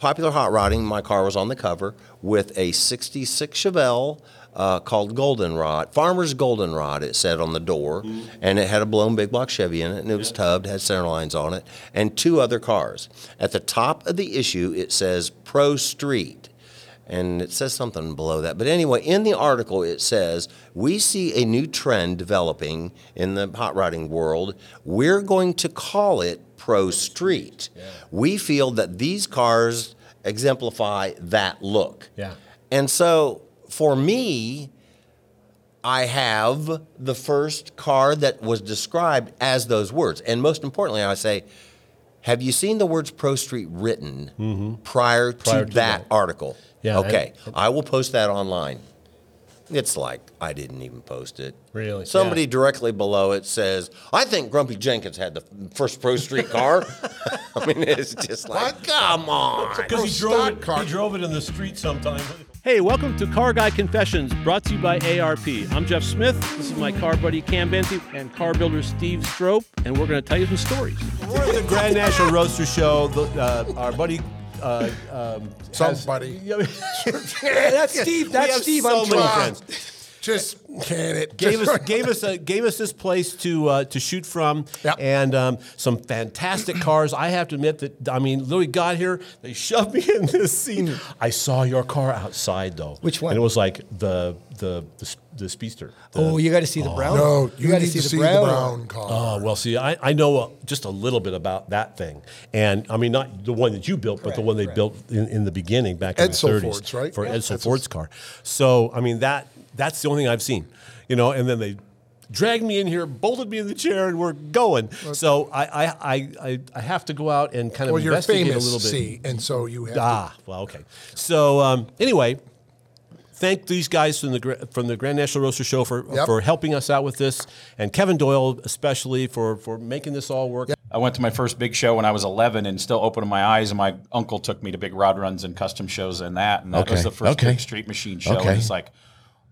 Popular Hot Rodding, my car was on the cover with a 66 Chevelle uh, called Goldenrod, Farmer's Goldenrod, it said on the door. And it had a blown big block Chevy in it, and it was tubbed, had center lines on it, and two other cars. At the top of the issue, it says Pro Street and it says something below that. But anyway, in the article, it says we see a new trend developing in the hot rodding world. We're going to call it Pro Street. We feel that these cars exemplify that look. Yeah. And so for me, I have the first car that was described as those words. And most importantly, I say, have you seen the words Pro Street written mm-hmm. prior, to, Prior to that, that. article? Yeah, I- Okay. I, will post that online. It's like I didn't even post it. Really? Somebody Yeah. directly below it says, I think Grumpy Jenkins had the first Pro Street car. I mean, it's just like, come on. Because he drove it. car. He drove it in the street sometime. Hey, welcome to Car Guy Confessions, brought to you by ARP. I'm Jeff Smith. This is my car buddy Cam Benty and car builder Steve Strope, and we're going to tell you some stories. We're at the Grand National Roadster Show. The, uh, our buddy. Uh, um, Somebody. Yeah, that's Steve. we That's have Steve. So I'm many trying. friends. Just can it? gave Just- us gave us a, gave us this place to uh, to shoot from, Yep. and um, some fantastic cars. I have to admit that I mean, Louis got here, they shoved me in this seat. I saw your car outside though. Which one? And it was like the the the, the speedster. The- Oh, you got to see the brown. no, you, gotta need see the brown. brown car. Oh well, see, I, I know uh, just a little bit about that thing, and I mean not the one that you built, but the one they correct. built in, in the beginning back in Edsel the 30s Ford's, right? for Yeah, Edsel Edsel's. Ford's car. So I mean that that's the only thing I've seen, you know. And then they dragged me in here, bolted me in the chair, and we're going. So I I, I, I I have to go out and kind of well, you're investigate famous, a little bit. see, and so you have. Ah, well, okay. So um, anyway, thank these guys from the from the Grand National Roadster Show for Yep. for helping us out with this, and Kevin Doyle especially for for making this all work. I went to my first big show when I was 11 and still opening my eyes. And my uncle took me to big rod runs and custom shows and that. And that Okay, was the first okay. big street machine show. Okay. And it's like,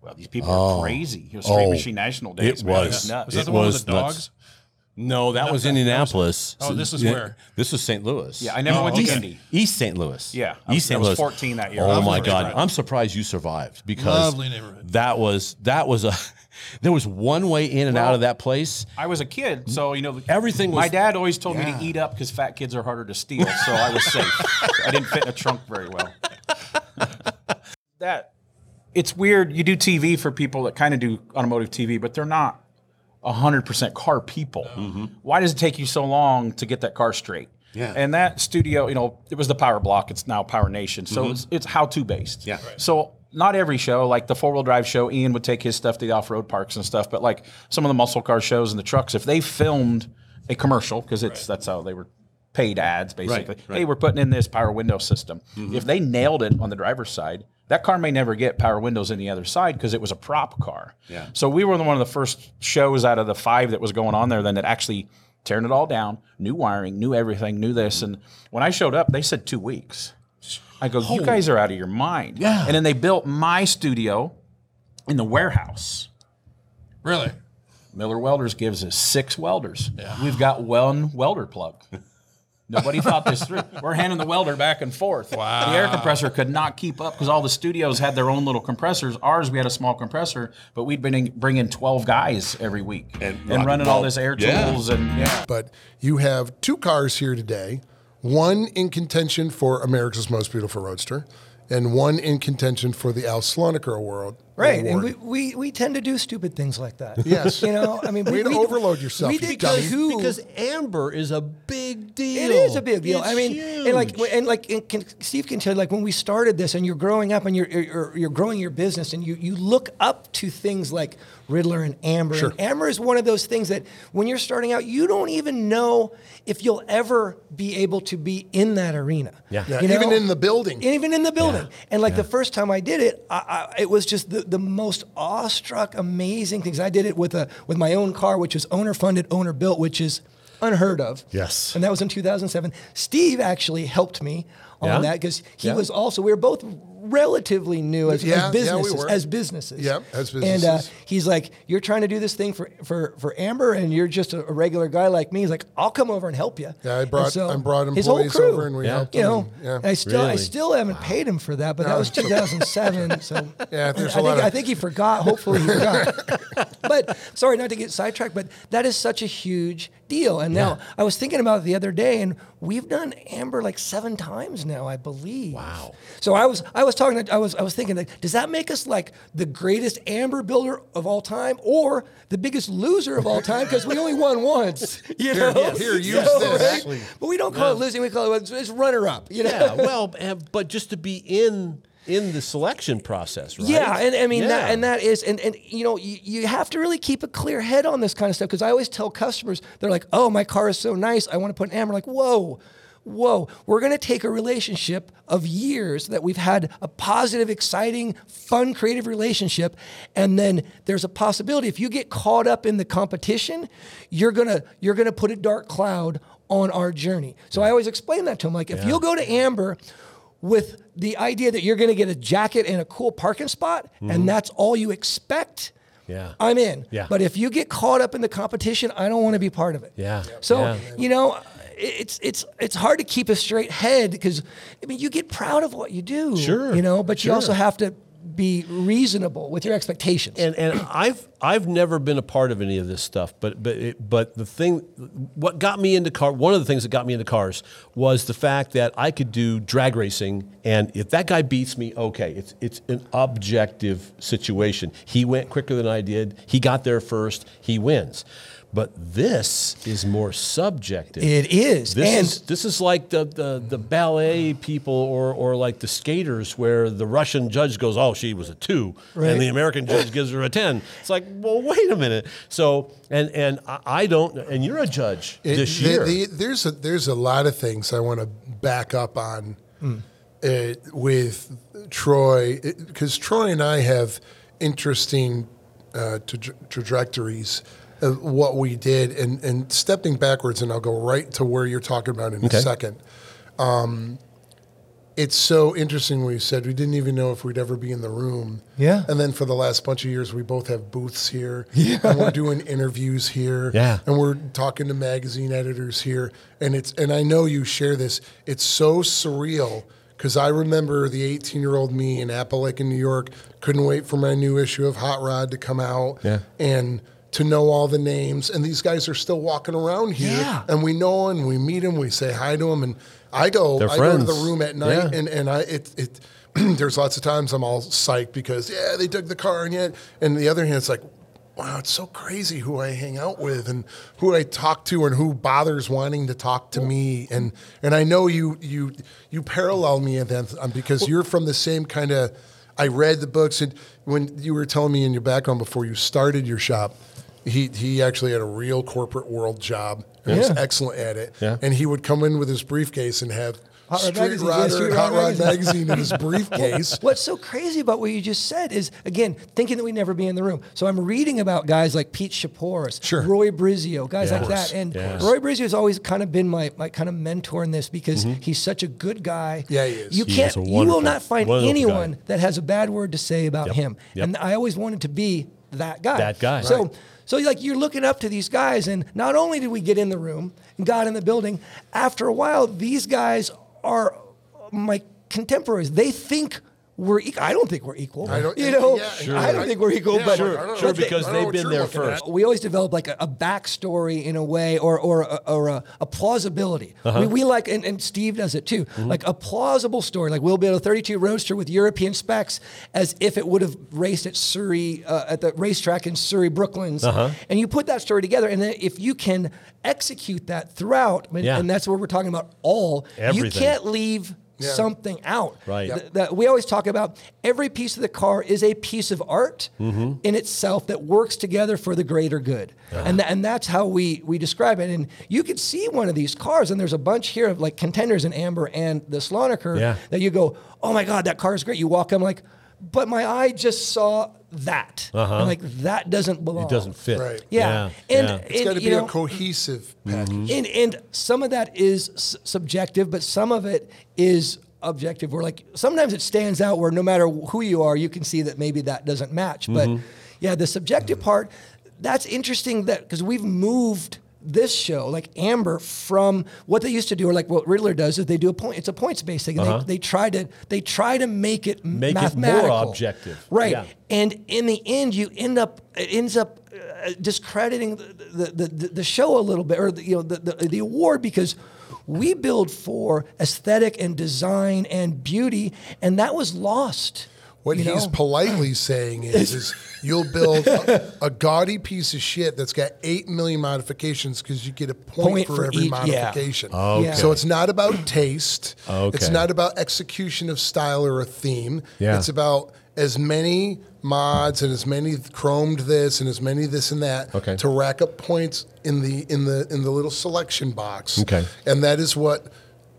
well, these people are oh. crazy. It was Street Oh, Machine National Days. It man. was. It's nuts. Was that the one with was the nuts. Dogs? No, that was that- Indianapolis. that was- oh, this is Yeah, where? This was St. Louis. Yeah, I never Oh, went to okay. Indy. East St. Louis. Yeah, I was- East St. I was Louis. 14 that year. Oh I was my very God, proud. I'm surprised you survived because Lovely neighborhood. that was that was a there was one way in and out of that place. I was a kid, so you know Everything My was- dad always told me to eat up because fat kids are harder to steal, so I was safe. I didn't fit in a trunk very well. that it's weird. You do TV for people that kind of do automotive TV, but they're not hundred percent car people. Oh. Mm-hmm. Why does it take you so long to get that car straight? Yeah. And that studio, you know, it was the Power Block. It's now Power Nation, so mm-hmm. it's, it's how-to based. Yeah. Right. So not every show, like the four-wheel drive show, Ian would take his stuff to the off-road parks and stuff. But like some of the muscle car shows and the trucks, if they filmed a commercial, because it's that's how they were paid ads basically. right. Hey, we're putting in this power window system. Mm-hmm. If they nailed it on the driver's side, that car may never get power windows in the other side because it was a prop car. Yeah. So we were one of the first shows out of the five that was going on there then that actually tearing it all down, new wiring, new everything, new this. And when I showed up, they said two weeks. I go, you guys are out of your mind. Yeah. And then they built my studio in the warehouse. Really? Miller Welders gives us six welders. Yeah. We've got one welder plug. Nobody thought this through. We're handing the welder back and forth. Wow. The air compressor could not keep up because all the studios had their own little compressors. Ours, we had a small compressor, but we'd been bringing 12 guys every week and, rock- running all this air yeah. tools and yeah. But you have two cars here today, one in contention for America's Most Beautiful Roadster, and one in contention for the Al Slonaker Award. Right, and we, we, we tend to do stupid things like that. Yes. you know, I mean, we, to we- overload yourself, We you did dummy. two because AMBR is a big deal. It is a big deal. It's I mean, and like, and like, and can, Steve can tell you, like when we started this, and you're growing up, and you're you're, you're growing your business, and you you look up to things like Ridler and AMBR. Sure. And AMBR is one of those things that when you're starting out, you don't even know if you'll ever be able to be in that arena. Yeah. Yeah, You even in the building. even in the building. And like the first time I did it, I, I, it was just the, the most awestruck, amazing things. I did it with a with my own car, which was owner funded, owner built, which is unheard of. Yes. And that was in 2007. Steve actually helped me on Yeah? that because he Yeah. was also we were both relatively new as, Yeah, yeah, as we businesses were. as businesses. Yep, as And uh, he's like, "You're trying to do this thing for for for AMBR, and you're just a, a regular guy like me." He's like, "I'll come over and help you." Yeah, I brought so I brought his whole employees crew, over and we Yeah. helped You them. know, yeah. and I still I still haven't paid him for that, but that was 2007. So Yeah, there's I a lot think of- I think he forgot. Hopefully he forgot. but sorry not to get sidetracked, but that is such a huge deal. And now I was thinking about it the other day, and we've done AMBR like seven times now, I believe. Wow. So I was I was talking to, I was I was thinking like, does that make us like the greatest AMBR builder of all time, or the biggest loser of all time because we only won once? You Here, know, here, use So, this. right? But we don't call it losing; we call it it's runner up. You know. Yeah, well, but just to be in in the selection process, right? Yeah, and I mean that, and that is, and and you know, you, you have to really keep a clear head on this kind of stuff because I always tell customers, they're like, "Oh, my car is so nice, I want to put an AMBR." Like, whoa, whoa, we're going to take a relationship of years that we've had a positive, exciting, fun, creative relationship, and then there's a possibility if you get caught up in the competition, you're gonna you're gonna put a dark cloud on our journey. So I always explain that to them, like, if you'll go to AMBR with the idea that you're going to get a jacket and a cool parking spot, and mm-hmm. that's all you expect. Yeah. I'm in. Yeah. But if you get caught up in the competition, I don't want to be part of it. Yeah. So Yeah. you know, it's it's it's hard to keep a straight head because I mean you get proud of what you do. Sure, You know, but you also have to be reasonable with your expectations. and and I've I've never been a part of any of this stuff, but but it, but the thing, what got me into car, one of the things that got me into cars was the fact that I could do drag racing, and if that guy beats me, okay, it's it's an objective situation. He went quicker than I did. He got there first. He wins. But this is more subjective. It is, This and- is this is like the, the, the ballet people or, or like the skaters where the Russian judge goes, oh, she was a two, Right. and the American judge gives her a ten. It's like, well, wait a minute. So and and I, I don't, and you're a judge It- this the- year. the- there's a there's a lot of things I want to back up on uh, with Troy because Troy and I have interesting uh, tra- trajectories of what we did and and stepping backwards and I'll go right to where you're talking about in Okay. a second. Um, it's so interesting when you said we didn't even know if we'd ever be in the room. Yeah. And then for the last bunch of years, we both have booths here. Yeah. And we're doing interviews here. Yeah. And we're talking to magazine editors here. And it's and I know you share this. It's so surreal because I remember the 18 year old me in Apalachin, New York, couldn't wait for my new issue of Hot Rod to come out. Yeah. And to know all the names, and these guys are still walking around here, Yeah. and we know them, we meet them, we say hi to them, and I go, They're I go to the room at night, Yeah. and and I it it there's lots of times I'm all psyched because yeah they took the car and yet and the other hand it's like wow it's so crazy who I hang out with and who I talk to and who bothers wanting to talk to me and and I know you you you parallel me in that um, because you're from the same kind of I read the books and when you were telling me in your background before you started your shop he he actually had a real corporate world job and was excellent at it Yeah. and he would come in with his briefcase and have Hot Rod Street Magazine, yeah, Rodder Street and Rod Hot Rod Magazine. magazine in his briefcase. What's so crazy about what you just said is, again, thinking that we'd never be in the room. So I'm reading about guys like Pete Chapouris, Sure. Roy Brizio, guys Yeah. like that. And Yes. Roy Brizio has always kind of been my, my kind of mentor in this because mm-hmm. he's such a good guy. Yeah, he is. You He can't, is you will not find wonderful guy. anyone that has a bad word to say about Yep. him. Yep. And I always wanted to be that guy. That guy. So. Right. So like you're looking up to these guys, and not only did we get in the room and got in the building, after a while, these guys are my contemporaries. They think we're equal. I don't think we're equal. I don't- you know, yeah, Sure. I don't think we're equal. Yeah, but sure, I. Sure, because I don't know they've been there first. at. we always develop like a, a backstory in a way or or a, or a, a plausibility. Uh-huh. We, we like and, and Steve does it too. Mm-hmm. Like a plausible story. Like we'll build a 32 Roadster with European specs as if it would have raced at Surrey uh, at the racetrack in Surrey Brooklands. Uh-huh. And you put that story together, and then if you can execute that throughout, and, Yeah. and that's what we're talking about all. Everything. You can't leave. Yeah. Something out. Right. Th- that we always talk about every piece of the car is a piece of art Mm-hmm. in itself that works together for the greater good, Uh-huh. and tha- and that's how we we describe it. And you can see one of these cars, and there's a bunch here of like contenders in AMBR and the Slonaker Yeah. that you go, oh my god, that car is great. You walk, I'm like, but my eye just saw that. Uh-huh. I'm like that doesn't belong. it doesn't fit. Right. Yeah, Yeah. and, Yeah. It's and, got to you be know, a cohesive package. and and some of that is s- subjective, but some of it is objective where like sometimes it stands out where no matter who you are, you can see that maybe that doesn't match. But yeah, the subjective part, that's interesting that because we've moved this show, like AMBR, from what they used to do, or like what Ridler does, is they do a point. It's a points based thing. They, they try to they try to make it Make it more objective. right? Yeah. And in the end, you end up it ends up uh, discrediting the, the, the, the show a little bit, or the, you know the, the, the award because we build for aesthetic and design and beauty, and that was lost. What you he's know? politely saying is, is you'll build a, a gaudy piece of shit that's got eight million modifications because you get a point, Point for, for every each- yeah. modification. Okay. So it's not about taste. Okay. It's not about execution of style or a theme. Yeah. It's about as many mods and as many chromed this and as many this and that Okay. to rack up points in the in the in the little selection box. Okay. And that is what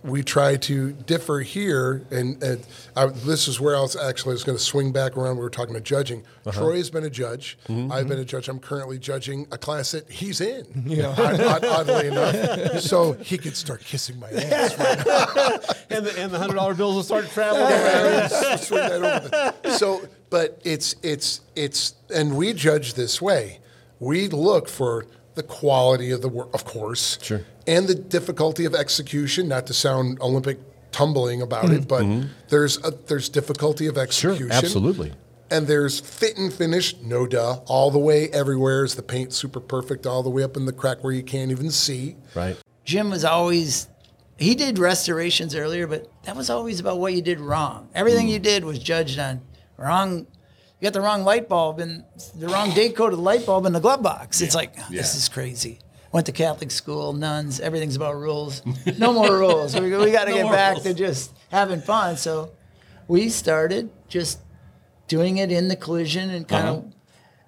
we try to differ here. And, and I, this is where I was actually I was going to swing back around. We were talking about judging. Uh-huh. Troy has been a judge. Mm-hmm, I've been a judge. I'm currently judging a class that he's in. You know, odd, odd, oddly enough, so he could start kissing my ass. Right now. and the and the hundred dollar bills will start traveling. Over So, but it's it's it's, and we judge this way. We look for the quality of the work, of course, Sure. and the difficulty of execution. Not to sound Olympic tumbling about it, but there's a, there's difficulty of execution. absolutely. And there's fit and finish, no duh, all the way everywhere. Is the paint super perfect all the way up in the crack where you can't even see? Right. Jim was always he did restorations earlier, but that was always about what you did wrong. Everything Mm. you did was judged on wrong. You got the wrong light bulb and the wrong date code of the light bulb in the glove box. It's like ah, this is crazy. Went to Catholic school, nuns. Everything's about rules. No more rules. We, we got to get back to just having fun. So we started just doing it in the collision and kind of, uh-huh.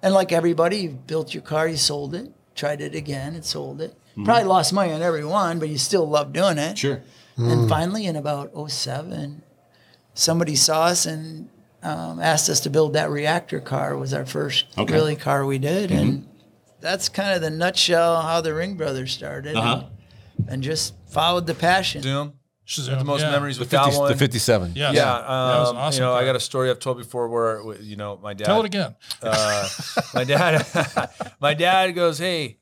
and like everybody, you built your car, you sold it, tried it again, and sold it. Mm-hmm. Probably lost money on every one, but you still love doing it. Sure. And mm. finally, in about 07, somebody saw us and um, asked us to build that reactor car. Was our first Okay. really car we did, and that's kind of the nutshell how the Ring Brothers started, Uh-huh. and, and just followed the passion. Doom. Shazam, the most yeah. memories with The that one. the 57. Yes. Yeah, that was um, an awesome. you know, I got a story I've told before where you know my dad. Tell it again. Uh, my dad, my dad goes, "Hey,"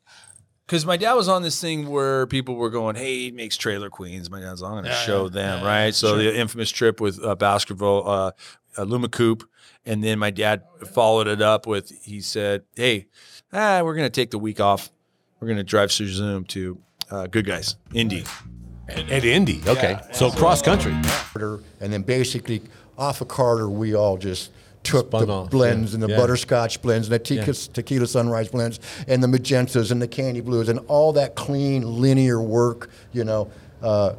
because my dad was on this thing where people were going, "Hey, he makes Trailer Queens." My dad's, I'm going to Yeah, show yeah, them, yeah, right? So sure. the infamous trip with uh, Baskerville, uh, uh, Luma Coupe, and then my dad followed it up with, he said, "Hey, ah, we're going to take the week off. We're going to drive through Zoom to uh, Good Guys, Indy." At Indy. Okay. So cross country. And then basically off of Carter, we all just took Spun the off, blends yeah. and the Yeah. butterscotch blends and the tequila, tequila sunrise blends and the magentas and the candy blues and all that clean linear work. You know, uh,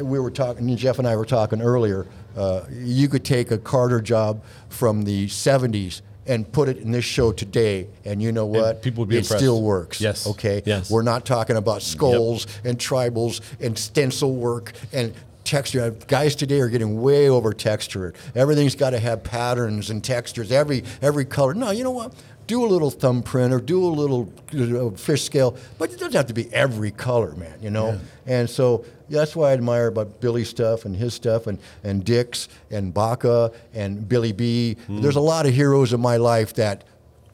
we were talking. Jeff and I were talking earlier. Uh, you could take a Carter job from the '70s. And put it in this show today, and you know what? people would be it impressed. still works. Yes. Okay. Yes. We're not talking about skulls and tribals and stencil work and texture. Guys today are getting way over textured. Everything's got to have patterns and textures. Every every color. No, you know what? Do a little thumbprint or do a little you know, fish scale, but it doesn't have to be every color, man. You know. And so yeah, that's why I admire about Billy's stuff and his stuff and and Dick's and Baca and Billy B. Hmm. There's a lot of heroes in my life that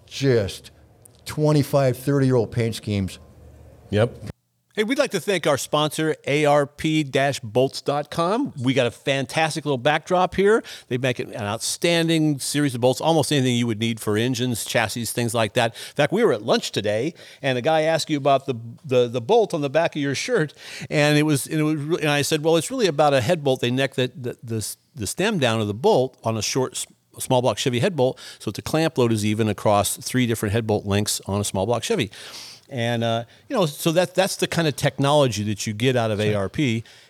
just 25, 30 year old paint schemes Yep. Hey, we'd like to thank our sponsor, ARP-bolts.com. We got a fantastic little backdrop here. They make an outstanding series of bolts, almost anything you would need for engines, chassis, things like that. In fact, we were at lunch today, and a guy asked you about the the, the bolt on the back of your shirt, and it was and, it was, and I said, well, it's really about a head bolt. They neck the the, the, the stem down of the bolt on a short small block Chevy head bolt, so the clamp load is even across three different head bolt lengths on a small block Chevy. And uh, you know, so that that's the kind of technology that you get out of ARP.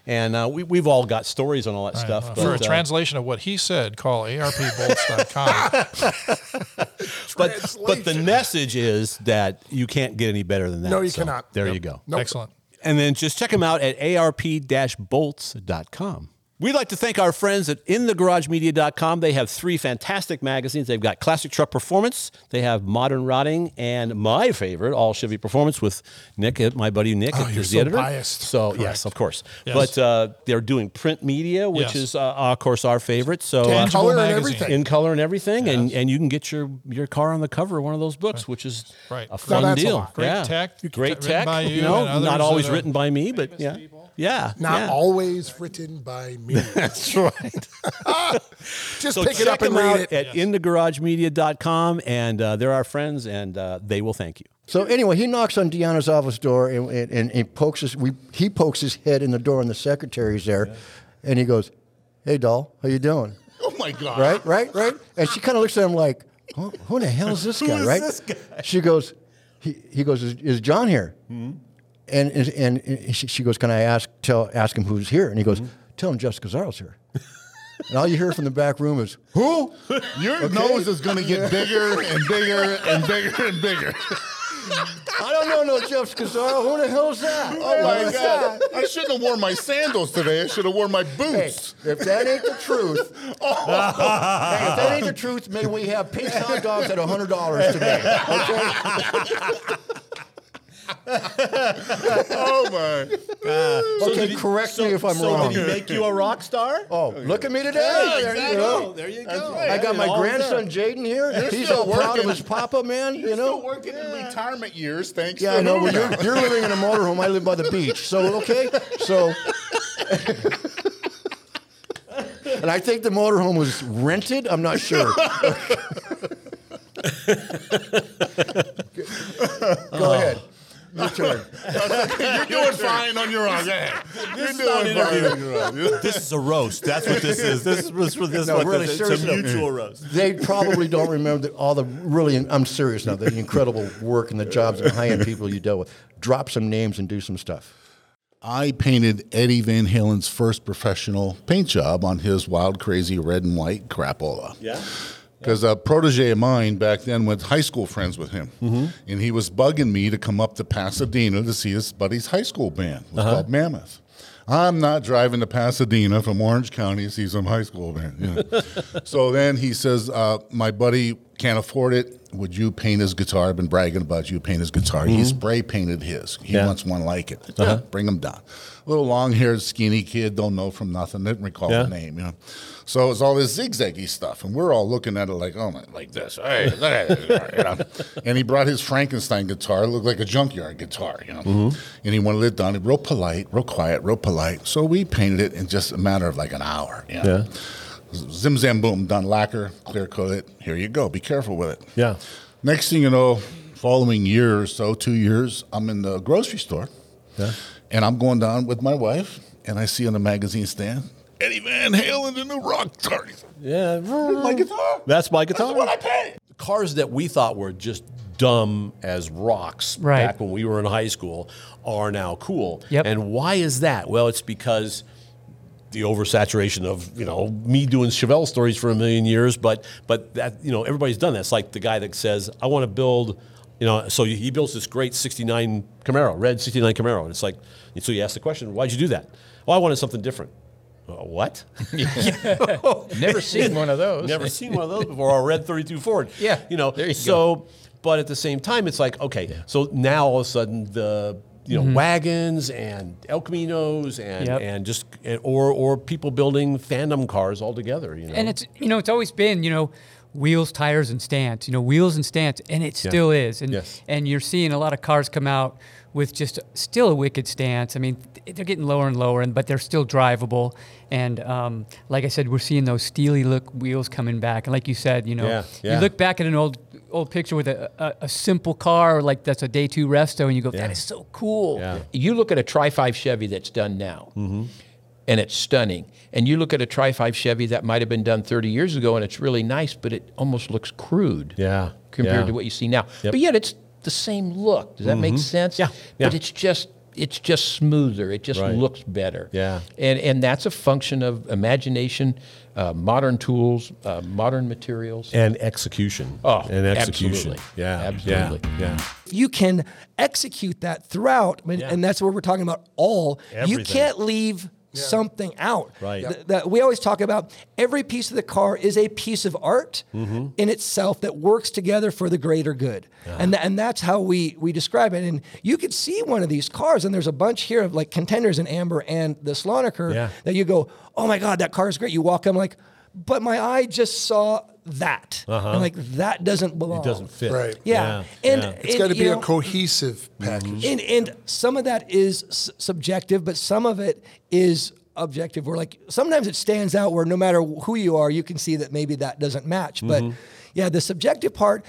And uh, we we've all got stories on all that Right, stuff. well, for a uh, translation of what he said, call arpbolts.com. but but the message is that you can't get any better than that. No, you So cannot. There Yep. you go. Nope. Excellent. And then just check them out at arp-bolts.com. We'd like to thank our friends at InTheGarageMedia.com. They have three fantastic magazines. They've got Classic Truck Performance, they have Modern Rodding, and my favorite, All Chevy Performance with Nick, uh, my buddy Nick, Oh, is you're the so editor. biased. So yes, of course. Yes. But uh, they're doing print media, which Yes. is uh, of course our favorite. So uh, Tangible color and everything. in color and everything, and, and you can get your your car on the cover of one of those books, which is Right. a fun that's a deal. lot. Great yeah. tech, great written tech. by you know, not always written by me, but yeah, yeah, Not yeah. always written by me. That's right. Just So pick it check up and them read out it. at inthegaragemedia.com, and uh, they're our friends, and uh, they will thank you. So anyway, he knocks on Deanna's office door and, and, and he pokes his we, he pokes his head in the door and the secretary's there, and he goes, "Hey, doll, how you doing?" Oh my God! Right, right, right. And she kind of looks at him like, who, "Who the hell is this guy?" is right? this guy? She goes, "He, he goes, is, is John here?" And, and and she, she goes, "Can I ask tell ask him who's here?" And he goes, "Tell him Jeff Scazzaro's here." and all you hear from the back room is, "Who?" Your nose is going to get bigger and bigger and bigger and bigger. I don't know no Jeff Scazzaro. Who the hell's that? Oh my God! I shouldn't have worn my sandals today. I should have worn my Hey, boots. if that ain't the truth, oh. hey, if that ain't the truth, may we have pink hot dogs at hundred dollars today. Okay? Oh my! Okay, correct me if I'm so wrong. did he make you a rock star? Oh, look at me today. Yeah, There you go. There you go. right. I got my All grandson Jaden here. He's still all proud of his papa, man. You know, Still working in retirement years, thanks. Yeah, I know. Well, you're, you're living in a motorhome. I live by the beach. So okay. So. And I think the motorhome was rented. I'm not sure. Go ahead. Your turn. You're doing fine on your own. Yeah. You're doing fine on your own. This is a roast. That's what this is. This is this, this No, what really, this is. It's a seriously. mutual roast. They probably don't remember that all the really, I'm serious now, the incredible work and the jobs and high end people you dealt with. Drop some names and do some stuff. I painted Eddie Van Halen's first professional paint job on his wild, crazy red and white crapola. Yeah. Because a protege of mine back then went high school friends with him, Mm-hmm. and he was bugging me to come up to Pasadena to see his buddy's high school band. It was Uh-huh. called Mammoth. I'm not driving to Pasadena from Orange County to see some high school band. You know. so then he says, uh, "My buddy can't afford it. Would you paint his guitar? I've been bragging about you paint his guitar. He spray painted his. He Mm-hmm. Yeah. Uh-huh. wants one like it. Yeah, bring him down. Little long-haired, skinny kid, don't know from nothing. Didn't recall the name. You know. So it's all this zigzaggy stuff, and we're all looking at it like, oh my, like this. Hey, you know. And he brought his Frankenstein guitar. It looked like a junkyard guitar, you know. Mm-hmm. And he wanted it done real polite, real quiet, real polite. So we painted it in just a matter of like an hour. You know? Zim zam boom, done lacquer, clear coat it. Here you go. Be careful with it. Yeah. Next thing you know, following year or so, two years, I'm in the grocery store. Yeah. And I'm going down with my wife, and I see on the magazine stand Eddie Van Halen, the new rock star. Yeah. My guitar. That's my guitar. That's what I painted. Cars that we thought were just dumb as rocks Right. back when we were in high school are now cool. Yep. And why is that? Well, it's because the oversaturation of you know me doing Chevelle stories for a million years, but but that you know everybody's done that. It's like the guy that says I want to build. You know, so he builds this great '69 Camaro, red '69 Camaro, and it's like, and so you ask the question, why'd you do that? Oh, I wanted something different. What? Never seen one of those. Never seen one of those before. Or a red 32 Ford. Yeah, You know, you so, but at the same time, it's like, okay, so now all of a sudden the, you know, mm-hmm. wagons and El Caminos and, Yep. and just, or, or people building phantom cars altogether, you know. And it's you know it's always been you know wheels, tires, and stance. You know wheels and stance, and it still is. And Yes. and you're seeing a lot of cars come out with just still a wicked stance. I mean, they're getting lower and lower, and but they're still drivable. And um, like I said, we're seeing those steely look wheels coming back. And like you said, you know, Yeah, yeah. you look back at an old old picture with a, a, a simple car like that's a day two resto, and you go, that is so cool. Yeah. You look at a Tri 5 Chevy that's done now, and it's stunning. And you look at a Tri 5 Chevy that might have been done 30 years ago, and it's really nice, but it almost looks crude Yeah, compared yeah. to what you see now. Yep. But yet it's the same look. Does that make sense? Yeah, But it's just it's just smoother. It just Right. looks better. Yeah. And and that's a function of imagination, uh, modern tools, uh, modern materials. and execution. Oh, and execution. absolutely. Yeah, Absolutely. Yeah, yeah. you can execute that throughout, I mean, Yeah. and that's what we're talking about. All you can't leave something out. Right. Th- that we always talk about every piece of the car is a piece of art Mm-hmm. in itself that works together for the greater good. And, th- and that's how we, we describe it. And you could see one of these cars, and there's a bunch here of like contenders in AMBR and the Slonaker Yeah. that you go, oh my God, that car is great. You walk up, like, but my eye just saw that. And like, that doesn't belong. Uh-huh. It doesn't fit. Right. Yeah. And yeah. It's and, got to you be a cohesive package. and and some of that is s- subjective, but some of it is objective. Where like sometimes it stands out where no matter who you are, you can see that maybe that doesn't match. But yeah, the subjective part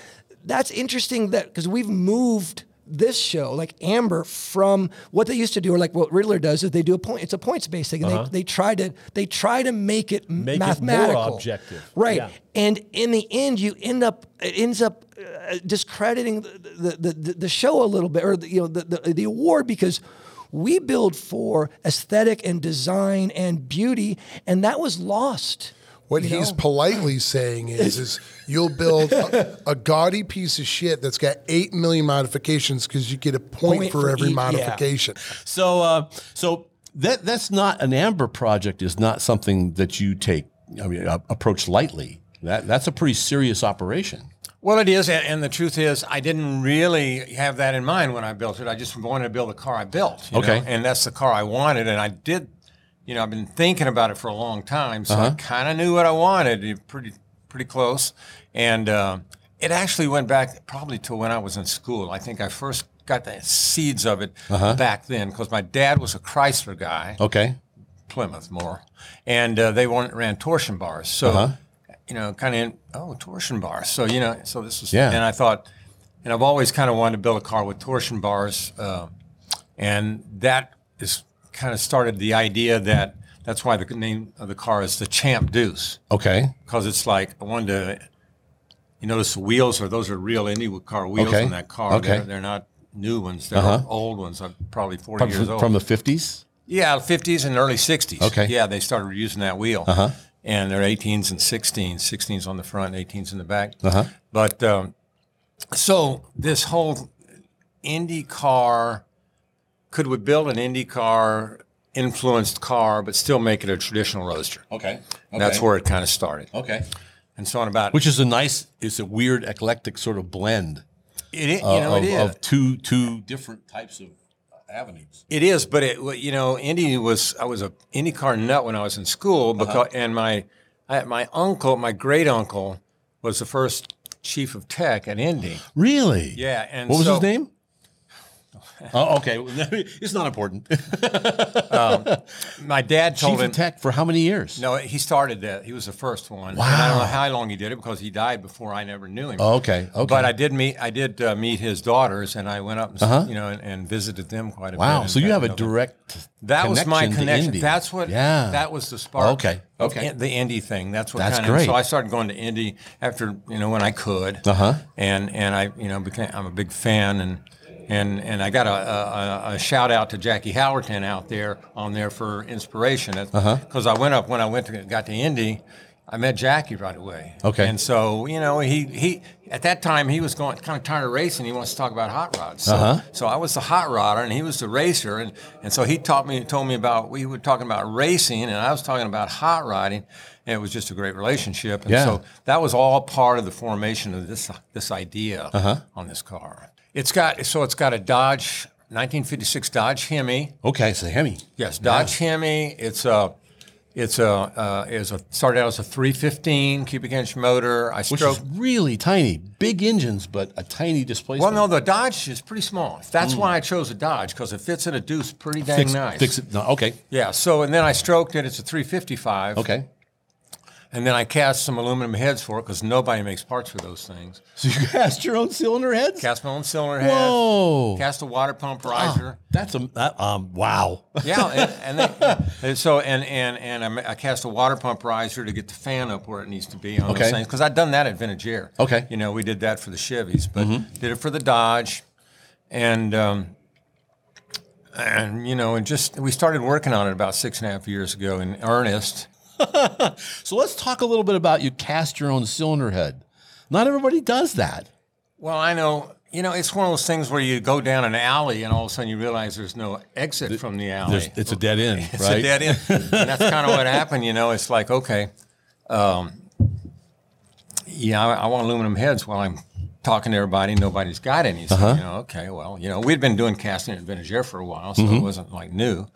that's interesting that because we've moved this show like AMBR from what they used to do or like what Ridler does is they do a point it's a points based thing and they, they try to they try to make it Make it more mathematical objective. right Yeah. and in the end you end up it ends up uh, discrediting the, the, the, the show a little bit or the, you know the, the, the award because we build for aesthetic and design and beauty and that was lost What you he's know? politely saying is, is you'll build a, a gaudy piece of shit that's got eight million modifications because you get a point, Point for, for every each- yeah. modification. So, uh, so that that's not an AMBR project. Is not something that you take. I mean, uh, approach lightly. That that's a pretty serious operation. Well, it is, and and the truth is, I didn't really have that in mind when I built it. I just wanted to build the car I built. you Okay. know, and that's the car I wanted, and I did. You know, I've been thinking about it for a long time, so I Uh-huh. kind of knew what I wanted. Pretty, pretty close, and uh, it actually went back probably to when I was in school. I think I first got the seeds of it Uh-huh. back then because my dad was a Chrysler guy. Okay. Plymouth more, and uh, they ran, ran torsion bars. So, Uh-huh. you know, kind of oh torsion bars. So you know, so this was Yeah. And I thought, and I've always kind of wanted to build a car with torsion bars, uh, and that is kind of started the idea that that's why the name of the car is the Champ Deuce Okay. because it's like I wanted to. You notice the wheels are those are real Indy car wheels Okay. on that car. Okay. They're, they're not new ones. They're Uh-huh. old ones. I'm probably forty From, years old. from the fifties. Yeah, 50s and early 60s. Okay. Yeah, they started using that wheel. Uh-huh. And they're 18s and 16s, 16s on the front, 18s in the back. Uh-huh. But um, so this whole Indy car, could we build an Indy car influenced car, but still make it a traditional roadster? Okay. And That's where it kind of started. Okay. And so on about Which is a nice. It's a weird eclectic sort of blend. it, is- you uh, know, of, it is. of two two different types of avenues. It is, but it you know, Indy was I was a IndyCar nut when I was in school because and my I, my uncle, my great uncle, was the first chief of tech at Indy. Really? Yeah, and what was so- his name? oh, okay. it's not important. My dad told Chief him Tech for how many years? No, he started that. He was the first one. And I don't know how long he did it because he died before I never knew him. Oh, okay, okay. But I did meet I did uh, meet his daughters, and I went up and Uh-huh. you know and, and visited them quite a bit. Wow. So you have a direct. That was my connection. That's what. Yeah. That was the spark. Okay, okay. in- the Indy thing. That's what. That's kind of, great. So I started going to Indy after you know when I could. Uh-huh. And and I you know became I'm a big fan and. And, and I got a, a, a shout out to Jackie Howerton out there on there for inspiration Uh-huh. because I went up when I went to got to Indy, I met Jackie right away. Okay. And so you know he he at that time he was going kind of tired of racing. He wants to talk about hot rods. So, Uh-huh. so I was the hot rodder and he was the racer, and, and so he taught me, told me about we were talking about racing, and I was talking about hot rodding, and it was just a great relationship. And Yeah. so that was all part of the formation of this this idea Uh-huh. on this car. It's got so it's got a Dodge 1956 Dodge Hemi. Okay, it's a Hemi. Yes, Dodge Hemi. It's a it's a uh, is a started out as a 315 cubic inch motor. I Which is really tiny. Big engines, but a tiny displacement. Well, no, the Dodge is pretty small. That's why I chose a Dodge because it fits in a Deuce pretty dang fix, nice. Fix it. No, okay. Yeah. So and then I stroked it. It's a 355. Okay. And then I cast some aluminum heads for it because nobody makes parts for those things. So you cast your own cylinder heads? Cast my own cylinder head. Whoa. Cast a water pump Ah, riser. that's a that, um. Wow. yeah, and, and, then, and so and and and I, cast a water pump riser to get the fan up where it needs to be on Okay. those things because I'd done that at Vintage Air. Okay. Mm-hmm. you know we did that for the Chevys, but did it for the Dodge, and um, and you know and just we started working on it about six and a half years ago in earnest. So let's talk a little bit about you cast your own cylinder head. Not everybody does that. Well, I know. You know, it's one of those things where you go down an alley and all of a sudden you realize there's no exit from the alley. It's a dead end, It's right? a dead end. and that's kind of what happened. You know, it's like, okay, um, yeah, I, I want aluminum heads while I'm talking to everybody. Nobody's got any. So, Uh-huh. you know, okay, well, you know, we'd been doing casting at Vintage Air for a while, so Mhm. it wasn't like new.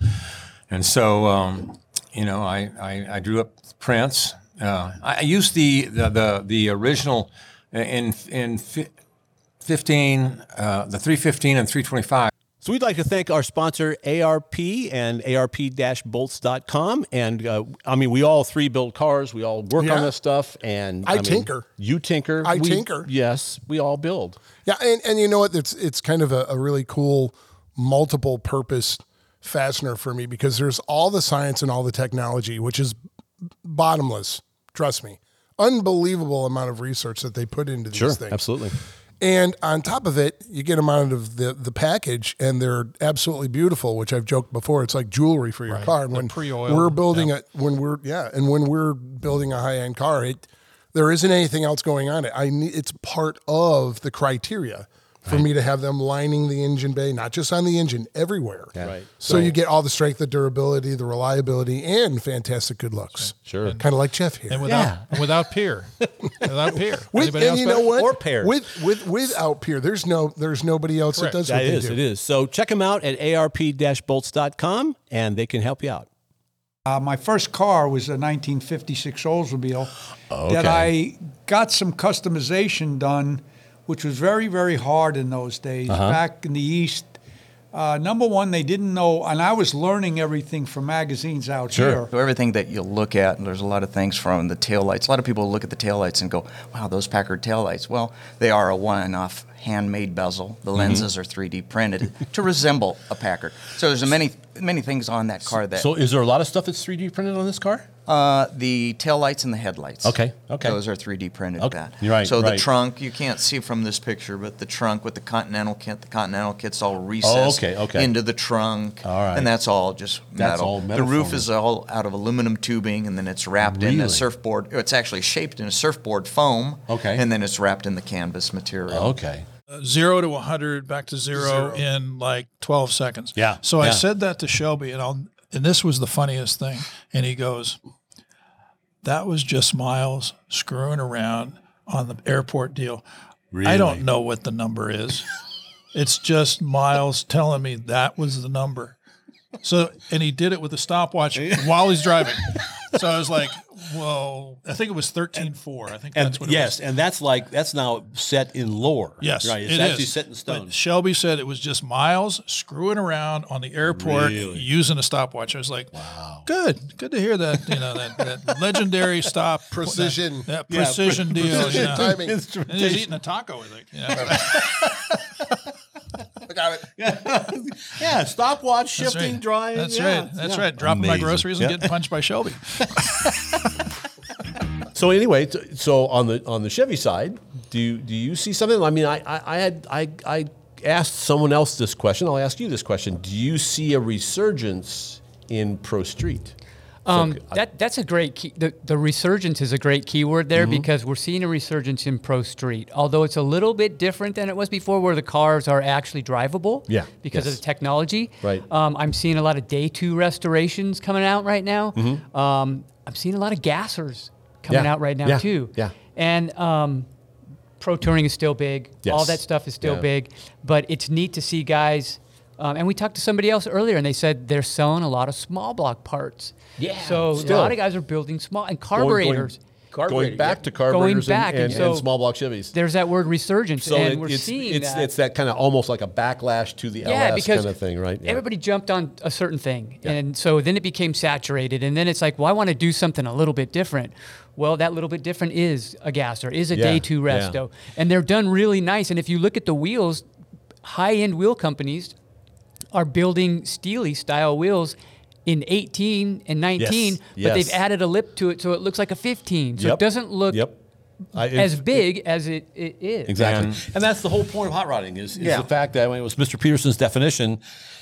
And so, um, you know, I, I, I drew up prints. Uh, I I used the, the, the, the original in, in 15, uh, the 315 and 325. So we'd like to thank our sponsor ARP and ARP-bolts.com. And uh, I mean, we all three build cars. We all work on this stuff. And I mean, tinker. You tinker. I We- tinker. Yes, we all build. Yeah, and, and you know what? It's it's kind of a, a really cool multiple purpose fastener for me because there's all the science and all the technology, which is bottomless. Trust me, unbelievable amount of research that they put into these Sure, things. absolutely. And on top of it, you get them out of the, the package, and they're absolutely beautiful. Which I've joked before, it's like jewelry for your Right. car. And They're when pre-oiled, we're building yeah. a, when we're yeah, and when we're building a high end car, it there isn't anything else going on it. I need it's part of the criteria for me to have them lining the engine bay, not just on the engine, everywhere. Right. So, So- you get all the strength, the durability, the reliability, and fantastic good looks. Sure. Kind of like Jeff here. And without and without peer, without peer. With, and you got- know what? Or pairs. With with without peer, there's no there's nobody else Correct. that does That what they is, do. it is. So check them out at ARP-bolts.com and they can help you out. Uh, my first car was a 1956 Oldsmobile Okay. that I got some customization done, which was very, very hard in those days. Uh-huh. Back in the East, uh, number one, they didn't know, and I was learning everything from magazines out here. So everything that you look at, and there's a lot of things from the taillights. A lot of people look at the taillights and go, wow, those Packard taillights. Well, they are a one-off handmade bezel. The Mhm. lenses are 3D printed to resemble a Packard. So there's many, many things on that car that... So is there a lot of stuff that's 3D printed on this car? Uh, the taillights and the headlights. Okay, okay. Those are 3D printed. Okay, That. right, So right. the trunk, you can't see from this picture, but the trunk with the Continental kit, the Continental kit's all recessed oh, okay, okay. into the trunk. All right. And that's all just metal. That's all metal The roof is all out of aluminum tubing, and then it's wrapped in a surfboard. It's actually shaped in a surfboard foam. Okay. And then it's wrapped in the canvas material. Okay. Uh, zero to 100 back to zero, in like 12 seconds. Yeah, So I said that to Shelby, and I'll, and this was the funniest thing. And he goes, "That was just Miles screwing around on the airport deal. I don't know what the number is. it's just Miles telling me that was the number. So, and he did it with a stopwatch while he's driving. So I was like, "Whoa!" I think it was thirteen four. I think And that's what. yes, it was. and that's like that's now set in lore. Yes, right. It's it actually is. set in stone. But Shelby said it was just Miles screwing around on the airport Really? using a stopwatch. I was like, "Wow, good, good to hear that." You know that, that legendary stop Precision. that, that Yeah, precision pre- deal. precision you know. timing. He's eating a taco. I think. Yeah. I got it. yeah, stopwatch, That's shifting, right. drying. That's yeah, right. That's yeah. right. Dropping my Amazing. groceries Yeah. and getting punched by Shelby. So anyway, so on the on the Chevy side, do you, do you see something? I mean, I I, I had I I asked someone else this question. I'll ask you this question: Do you see a resurgence in Pro Street? Um, that that's a great key. The, the resurgence is a great keyword there Mhm. because we're seeing a resurgence in Pro Street. Although it's a little bit different than it was before, where the cars are actually drivable. Yeah, Because yes. of the technology. Right. Um, I'm seeing a lot of day two restorations coming out right now. Mm-hmm. Um, I'm seeing a lot of gassers coming Yeah, out right now yeah, too. yeah. And um, pro touring is still big. All that stuff is still Yeah. big. But it's neat to see guys. Um, and we talked to somebody else earlier, and they said they're selling a lot of small block parts. Yeah, So still. a lot of guys are building small and Going- going- carburetors. Going back to carburetors and- back, and, and and so small block Chevys. There's that word resurgence, So and it- we're it's, seeing it's, that. it's that kind of almost like a backlash to the yeah, LS because kind of thing, right? Yeah. everybody jumped on a certain thing, and so then it became saturated, and then it's like, well, I want to do something a little bit different. Well, that little bit different is a gasser, is a Yeah, day two yeah. resto, and they're done really nice. And if you look at the wheels, high end wheel companies are building Steely style wheels. In 18 and 19, Yes, but they've added a lip to it so it looks like a 15. So Yep, it doesn't look Yep. I- as it- big as it, it is. Exactly, and, that's the whole point of hot rodding is, is Yeah. the fact that when it was Mr. Peterson's definition,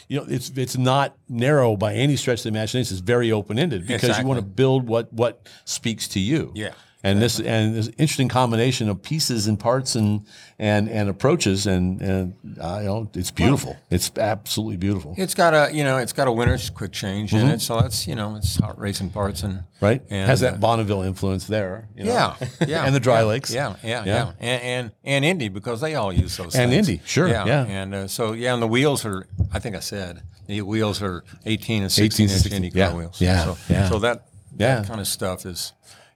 you know, it's it's not narrow by any stretch of the imagination. It's very open ended because you want to build what what speaks to you. Yeah. And this and this interesting combination of pieces and parts and and and approaches, and and uh, you know, it's beautiful. It's absolutely beautiful. It's got a you know it's got a Winters quick change in Mhm. it, so that's you know it's hot racing parts and Right, and, has that uh, Bonneville influence there. you know? Yeah, yeah, and the Dry yeah, Lakes. Yeah, yeah, yeah, And, and and Indy because they all use those. And things. Indy, sure, Yeah, yeah. And uh, so yeah, and the wheels are. I think I said the wheels are 18 and 18 16 to inch 16, Indy car yeah, wheels. yeah, So, yeah. so that Yeah. that kind of stuff is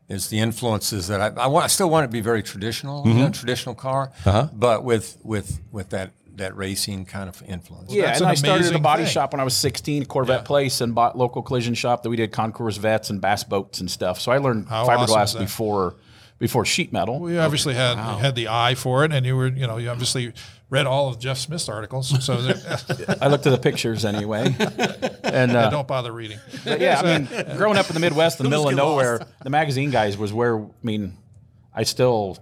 is the influences that I I, want, I still want it to be very traditional, you know, traditional car, Uh-huh. but with with with that that racing kind of influence. yeah, and I started at a body shop when I was 16, Corvette Place, and bought local collision shop that we did concours vets and bass boats and stuff. So I learned How fiberglass is that? before before sheet metal. We obviously had had the eye for it, and you were, you know, you obviously read all of Jeff Smith's articles. So I looked at the pictures anyway, and Yeah, uh, don't bother reading. But yeah, I mean, growing up in the Midwest, the middle of get lost. nowhere, the magazine guys was where. I mean, I still,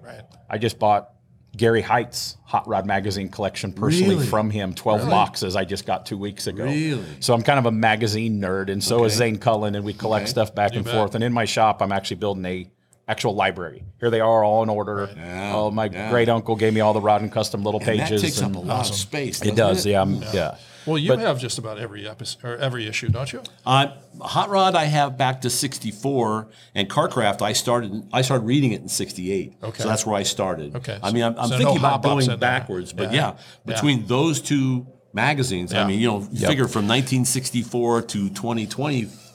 I just bought Gary Height's Hot Rod magazine collection personally Really? from him, twelve Really? boxes I just got two weeks ago. Really? So I'm kind of a magazine nerd, and so is Zane Cullen, and we collect Okay. stuff back You and bet. forth. And in my shop, I'm actually building a actual library. Here they are, all in order. Oh, my yeah. great uncle gave me all the Rod and Custom little And that pages. takes up and- a lot of space, It doesn't does, it? yeah, I'm- Yeah. yeah. Well, you But- have just about every episode or every issue, don't you? Uh, Hot Rod, I have back to '64, and Carcraft, I started. I started reading it in '68. Okay. so that's where I started. Okay, I mean, I'm, I'm so no thinking about hop-ups going there. backwards, but Yeah. yeah, Yeah. between those two magazines, Yeah. I mean, you know, Yep. figure from 1964 to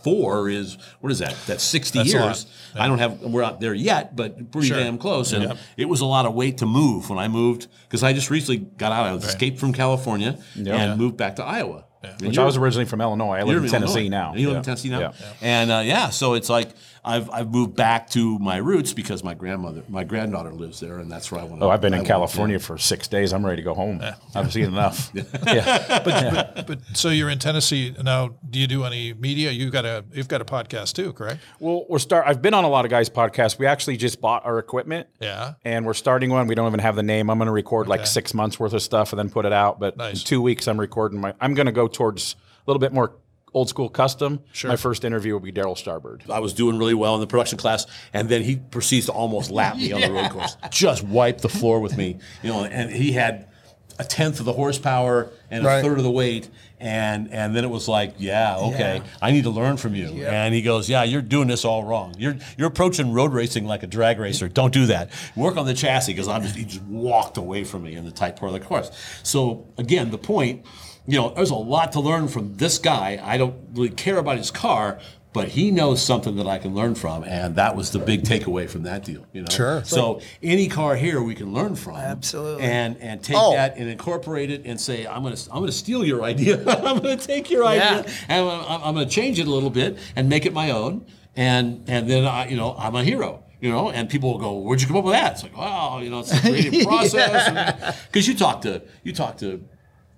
2024 is what is that? That's 60 That's years. I don't have. We're not there yet, but pretty Sure. damn close. And it was a lot of weight to move when I moved because I just recently got out. I was escaped from California Yeah. and moved back to Iowa. Which I was originally from Illinois. I live in Tennessee Illinois. now. You live Yeah. in Tennessee now, Yeah. and uh, yeah, so it's like I've I've moved back to my roots because my grandmother, my granddaughter lives there, and that's where I want. To. Oh, I've been in California for six days. I'm ready to go home. I've seen enough. yeah. But, but but so you're in Tennessee now. Do you do any media? You've got a you've got a podcast too, correct? Well, we're start. I've been on a lot of guys' podcasts. We actually just bought our equipment. Yeah. And we're starting one. We don't even have the name. I'm going to record like six months worth of stuff and then put it out. But in two weeks, I'm recording my. I'm going to go towards a little bit more old school custom. Sure. My first interview would be Darryl Starbird. I was doing really well in the production class, and then he proceeds to almost lap me on the road course. Just wipe the floor with me, you know. And he had a tenth of the horsepower and a third of the weight, and and then it was like, yeah, okay, Yeah. I need to learn from you. Yeah. And he goes, yeah, you're doing this all wrong. You're you're approaching road racing like a drag racer. Don't do that. Work on the chassis because I'm just he just walked away from me in the tight part of the course. So again, the point you know, there's a lot to learn from this guy. I don't really care about his car, but he knows something that I can learn from, and that was the big takeaway from that deal. You know, Sure. So any car here we can learn from, Absolutely. and and take Oh. that and incorporate it and say, I'm gonna I'm gonna steal your idea. I'm gonna take your Yeah. idea and I'm, I'm gonna change it a little bit and make it my own, and and then I you know I'm a hero. You know, and people will go, "Where'd you come up with that?" It's like, "Wow, you know, it's a creative process." Because you talk to you talk to,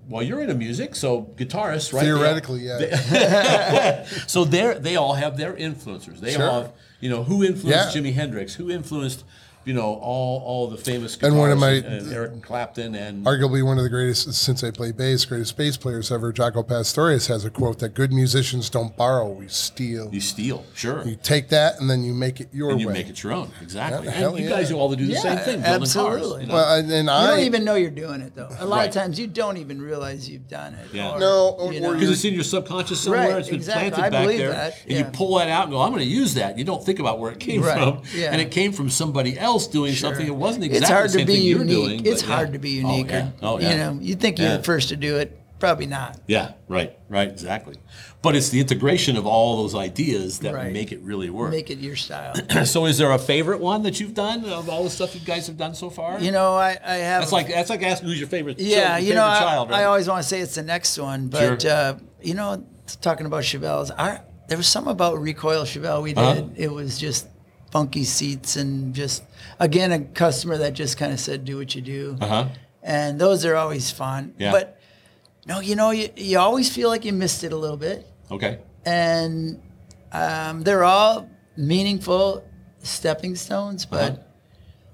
well, you're into music, so guitarists, right? All- Theoretically, yeah. they- so they they all have their influencers. They Sure. all have, you know, who influenced Yeah. Jimi Hendrix? Who influenced, you know, all all the famous And one of my- and, and Eric Clapton and Arguably one of the greatest, since I play bass, greatest bass players ever, Jaco Pastorius has a quote that good musicians don't borrow, we steal. you steal, sure. You take that and then you make it your and you way. make it your own, exactly. Yeah, and hell you yeah. guys all do the Yeah, same thing, building absolutely. cars. you know? Well, and, and You I don't even know you're doing it though. A lot Right. of times you don't even realize you've done it. Yeah. or, No, you or know. Because it's in your subconscious somewhere. Right, it's been exactly. planted I back there, that, and you pull that out and go, "I'm going to use that." You don't think about where it came Right, from, yeah. and it came from somebody else doing something. It wasn't exactly it's hard the same to be unique. doing. it's yeah. hard to be unique. Oh, yeah. Oh, yeah. You know, you think you're the first to do it. Probably not. Yeah, right, right, exactly. But it's the integration of all those ideas that Right. make it really work. Make it your style. so, is there a favorite one that you've done of all the stuff you guys have done so far? You know, I, I have. that's like that's like asking who's your favorite. Yeah, chil- you know, I, child. Right? I always want to say it's the next one, but Sure. uh, you know, talking about Chevelles, our, there was some about recoil Chevelle we did. Uh-huh. It was just funky seats and just again a customer that just kind of said, "Do what you do," Uh huh. and those are always fun. Yeah. But no, you know, you, you always feel like you missed it a little bit, Okay. and um, they're all meaningful stepping stones, but Uh-huh.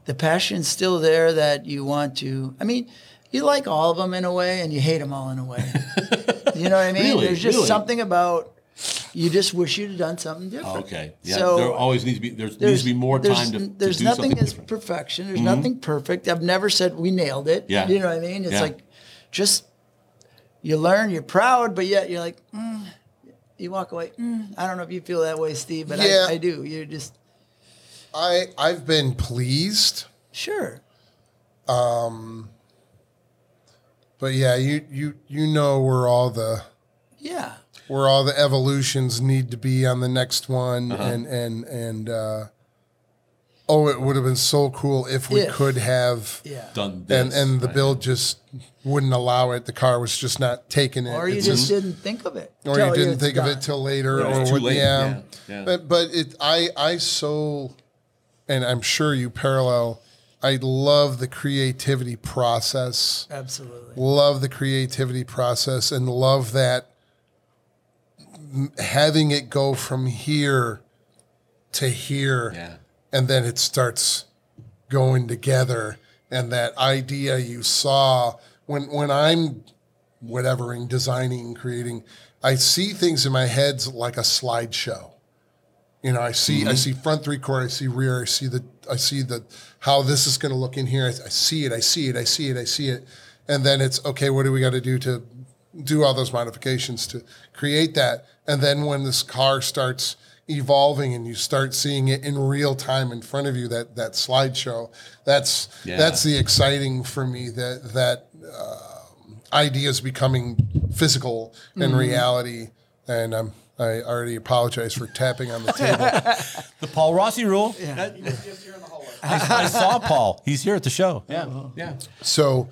the passion's still there that you want to. I mean, you like all of them in a way, and you hate them all in a way. you know what I mean? Really? There's just Really? something about You just wish you'd have done something different. Oh, okay. Yeah, So there always needs to be- there needs to be more there's- time to- to There's do nothing something as different. perfection. There's Mhm. nothing perfect. I've never said we nailed it. Yeah. You know what I mean? It's Yeah. like just you learn, you're proud, but yet you're like, mm, you walk away. Mm, I don't know if you feel that way, Steve, but Yeah. I, I do. You're just I I've been pleased. sure. Um, but yeah, you you you know where all the Yeah. Where all the evolutions need to be on the next one, Uh-huh. and and and uh, oh, it would have been so cool if we If. could have Yeah. Done and this, and the right. build just wouldn't allow it. The car was just not taking it. Or you It's just didn't think of it. or you didn't it's think of it till later, Yeah, or what, late. yeah. Yeah, yeah. But but it I I so, and I'm sure you parallel. I love the creativity process. Absolutely. Love the creativity process and love that m- having it go from here to here, Yeah. and then it starts going together. And that idea you saw when when I'm whatevering, designing, creating, I see things in my head like a slideshow. You know, I see I mm-hmm. see front three quarter, I see rear, I see the I see the how this is going to look in here. I, I see it, I see it, I see it, I see it, and then it's okay. What do we got to do to do all those modifications to create that? And then when this car starts evolving and you start seeing it in real time in front of you, that that slideshow, that's Yeah. that's the exciting for me. That that uh, ideas becoming physical and Mhm. reality. And um, I already apologize for tapping on the table. The Paul Rossi rule. That- I, I saw Paul. He's here at the show. Yeah. Yeah. So,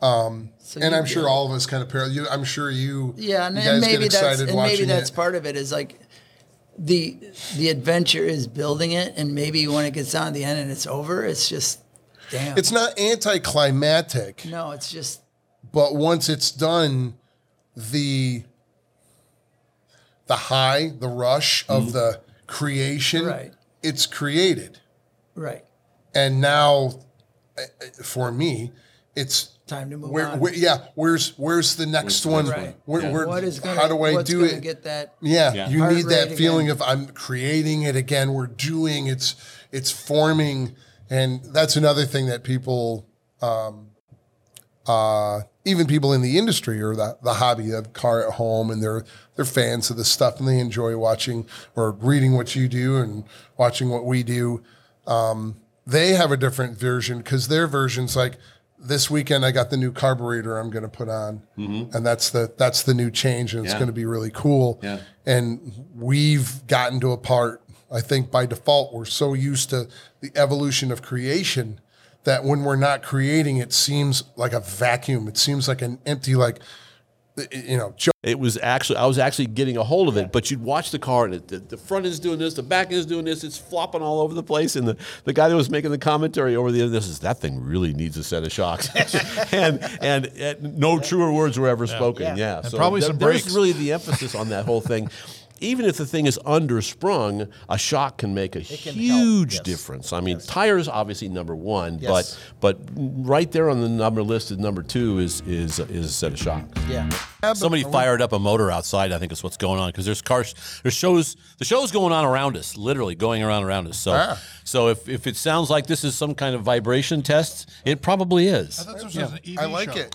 um, So and I'm sure all of us kind of parallel. You, I'm sure you, Yeah, and, you and maybe that's and maybe that's it. part of it is like the the adventure is building it, and maybe when it gets down to the end and it's over, it's just damn. It's not anticlimactic, no, it's just but once it's done, the the high, the rush of the creation, Right. it's created. right. and now uh, uh, for me it's Time to move where, on. where- yeah where's where's the next one Right. where, Yeah. where, What is gonna- how do i what's do it get that yeah, Yeah. you heart need that feeling again? of i'm creating it again we're doing it's it's forming and that's another thing that people um, uh, even people in the industry or the, the hobby of car at home and they're they're fans of the stuff and they enjoy watching or reading what you do and watching what we do um, they have a different version because their version's like this weekend I got the new carburetor I'm going to put on, Mhm. and that's the that's the new change, and it's Yeah. going to be really cool. Yeah. And we've gotten to a part. I think by default we're so used to the evolution of creation that when we're not creating, it seems like a vacuum. It seems like an empty, like you know. It was actually I was actually getting a hold of it, but you'd watch the car and it, the, the front is doing this, the back is doing this, it's flopping all over the place, and the, the guy that was making the commentary over the other this is that thing really needs a set of shocks, and, and and no truer words were ever spoken. Yeah, And probably some there's brakes. really the emphasis on that whole thing. Even if the thing is undersprung, a shock can make a can huge yes. difference. I mean, tires obviously number one, Yes. but but right there on the number list is number two is is is a set of shock. yeah. Somebody fired up a motor outside. I think is what's going on because there's cars, there's shows, the show's going on around us, literally going around around us. So, Ah. so if, if it sounds like this is some kind of vibration test, it probably is. I thought this was an EV I like show. it.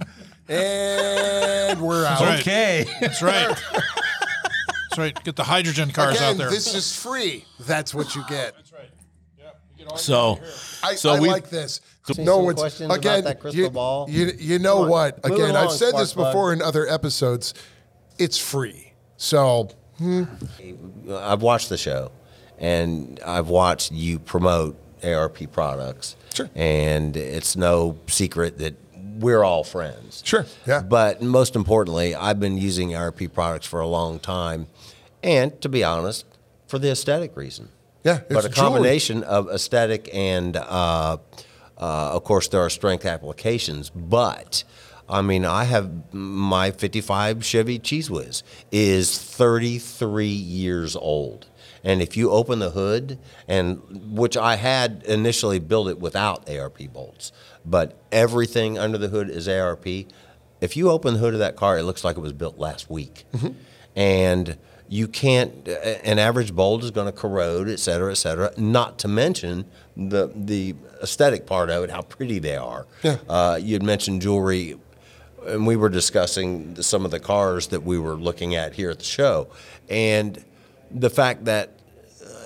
It's not and we're out. That's right. Okay. That's right. That's right. Get the hydrogen cars Again, out there. this is free. That's what you get. So, I, so I we like this. See no one's questions about again. that crystal you, ball? You, you know Come on. what? Move Again, I've along, said this Spark before in other episodes. It's free. So hmm, I've watched the show, and I've watched you promote ARP products. Sure. And it's no secret that we're all friends. Sure. Yeah. But most importantly, I've been using ARP products for a long time, and to be honest, for the aesthetic reason. Yeah, But a jewelry. combination of aesthetic and, uh, uh, of course, there are strength applications. But I mean, I have my '55 Chevy Cheese Whiz is 33 years old. And if you open the hood, and which I had initially built it without ARP bolts, but everything under the hood is ARP. if you open the hood of that car, it looks like it was built last week, and you can't. An average bolt is going to corrode, et cetera, et cetera. Not to mention the the aesthetic part of it, how pretty they are. Yeah. Uh, you'd mentioned jewelry, and we were discussing some of the cars that we were looking at here at the show, and the fact that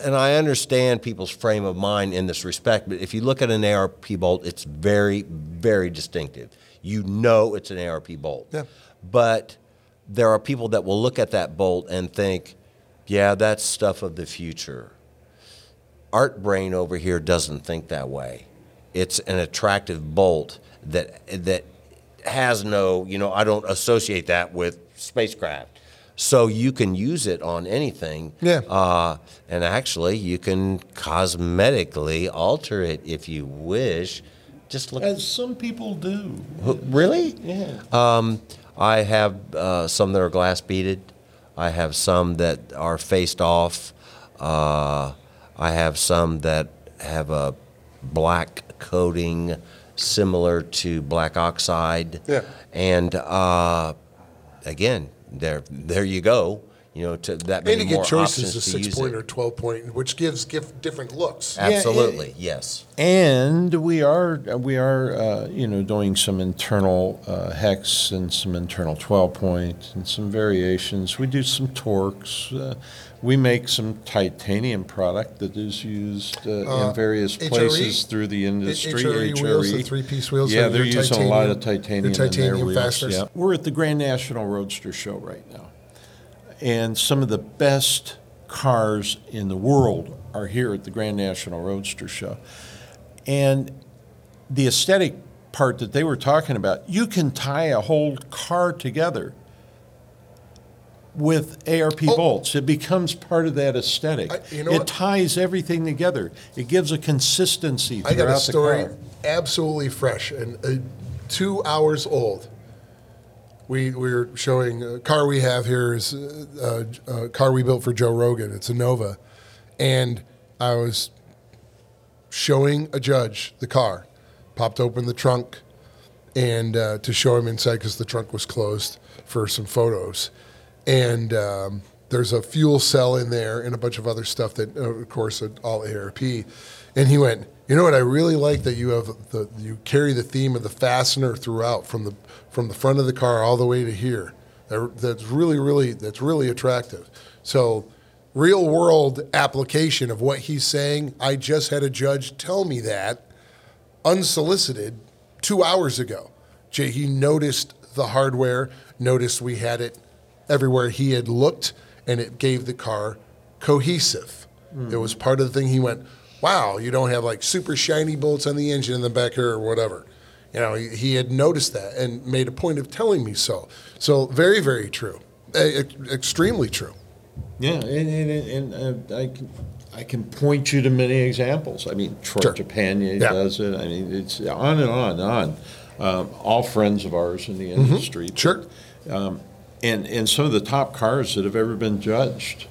and I understand people's frame of mind in this respect, but if you look at an ARP bolt, it's very, very distinctive. You know it's an ARP bolt. Yeah. But there are people that will look at that bolt and think, yeah, that's stuff of the future. Art Brain over here doesn't think that way. It's an attractive bolt that that has no, you know, I don't associate that with spacecraft. So you can use it on anything. Yeah. Uh, and actually, you can cosmetically alter it if you wish. Just look. As some people do. Really? Yeah. Um, I have uh, some that are glass beaded. I have some that are faced off. Uh, I have some that have a black coating similar to black oxide. Yeah. And uh, again, there, there you go. You know, to that And many you get more choices options of to six use point it. or twelve point, which gives give different looks. Absolutely, yes. And we are we are uh, you know doing some internal uh, hex and some internal 12 point and some variations. We do some torques. Uh, we make some titanium product that is used uh, Uh, in various HRE? places through the industry. HRE wheels, the three-piece wheels, Yeah, they're using a lot of titanium- titanium, in their titanium wheels. fasteners? Yeah. We're at the Grand National Roadster Show right now and some of the best cars in the world are here at the Grand National Roadster Show. And the aesthetic part that they were talking about, you can tie a whole car together with ARP bolts. It becomes part of that aesthetic. Oh. I- you know it what? ties everything together. It gives a consistency I got a story absolutely fresh and uh, two hours old. We we were showing a car we have here is uh, a, a car we built for Joe Rogan. It's a Nova, and I was showing a judge the car. Popped open the trunk, and uh, to show him inside because the trunk was closed for some photos, and um, there's a fuel cell in there and a bunch of other stuff that, uh, of course, all ARP. And he went, you know what? I really like that you have the you carry the theme of the fastener throughout from the from the front of the car all the way to here. That, that's really really that's really attractive. So. Real world application of what he's saying. I just had a judge tell me that unsolicited two hours ago. Jay, he noticed the hardware, noticed we had it everywhere he had looked, and it gave the car cohesive. It was part of the thing. He went, "Wow, you don't have like super shiny bolts on the engine in the back here or whatever." You know, he, he had noticed that and made a point of telling me so. So very, very true, E- ex- extremely true. Yeah, and, and, and uh, I can I can point you to many examples. I mean, Troy Sure. Trepanier Yeah. does it. I mean, it's on and on and on. Um, all friends of ours in the industry. Mm-hmm. Sure. Um, and and some of the top cars that have ever been judged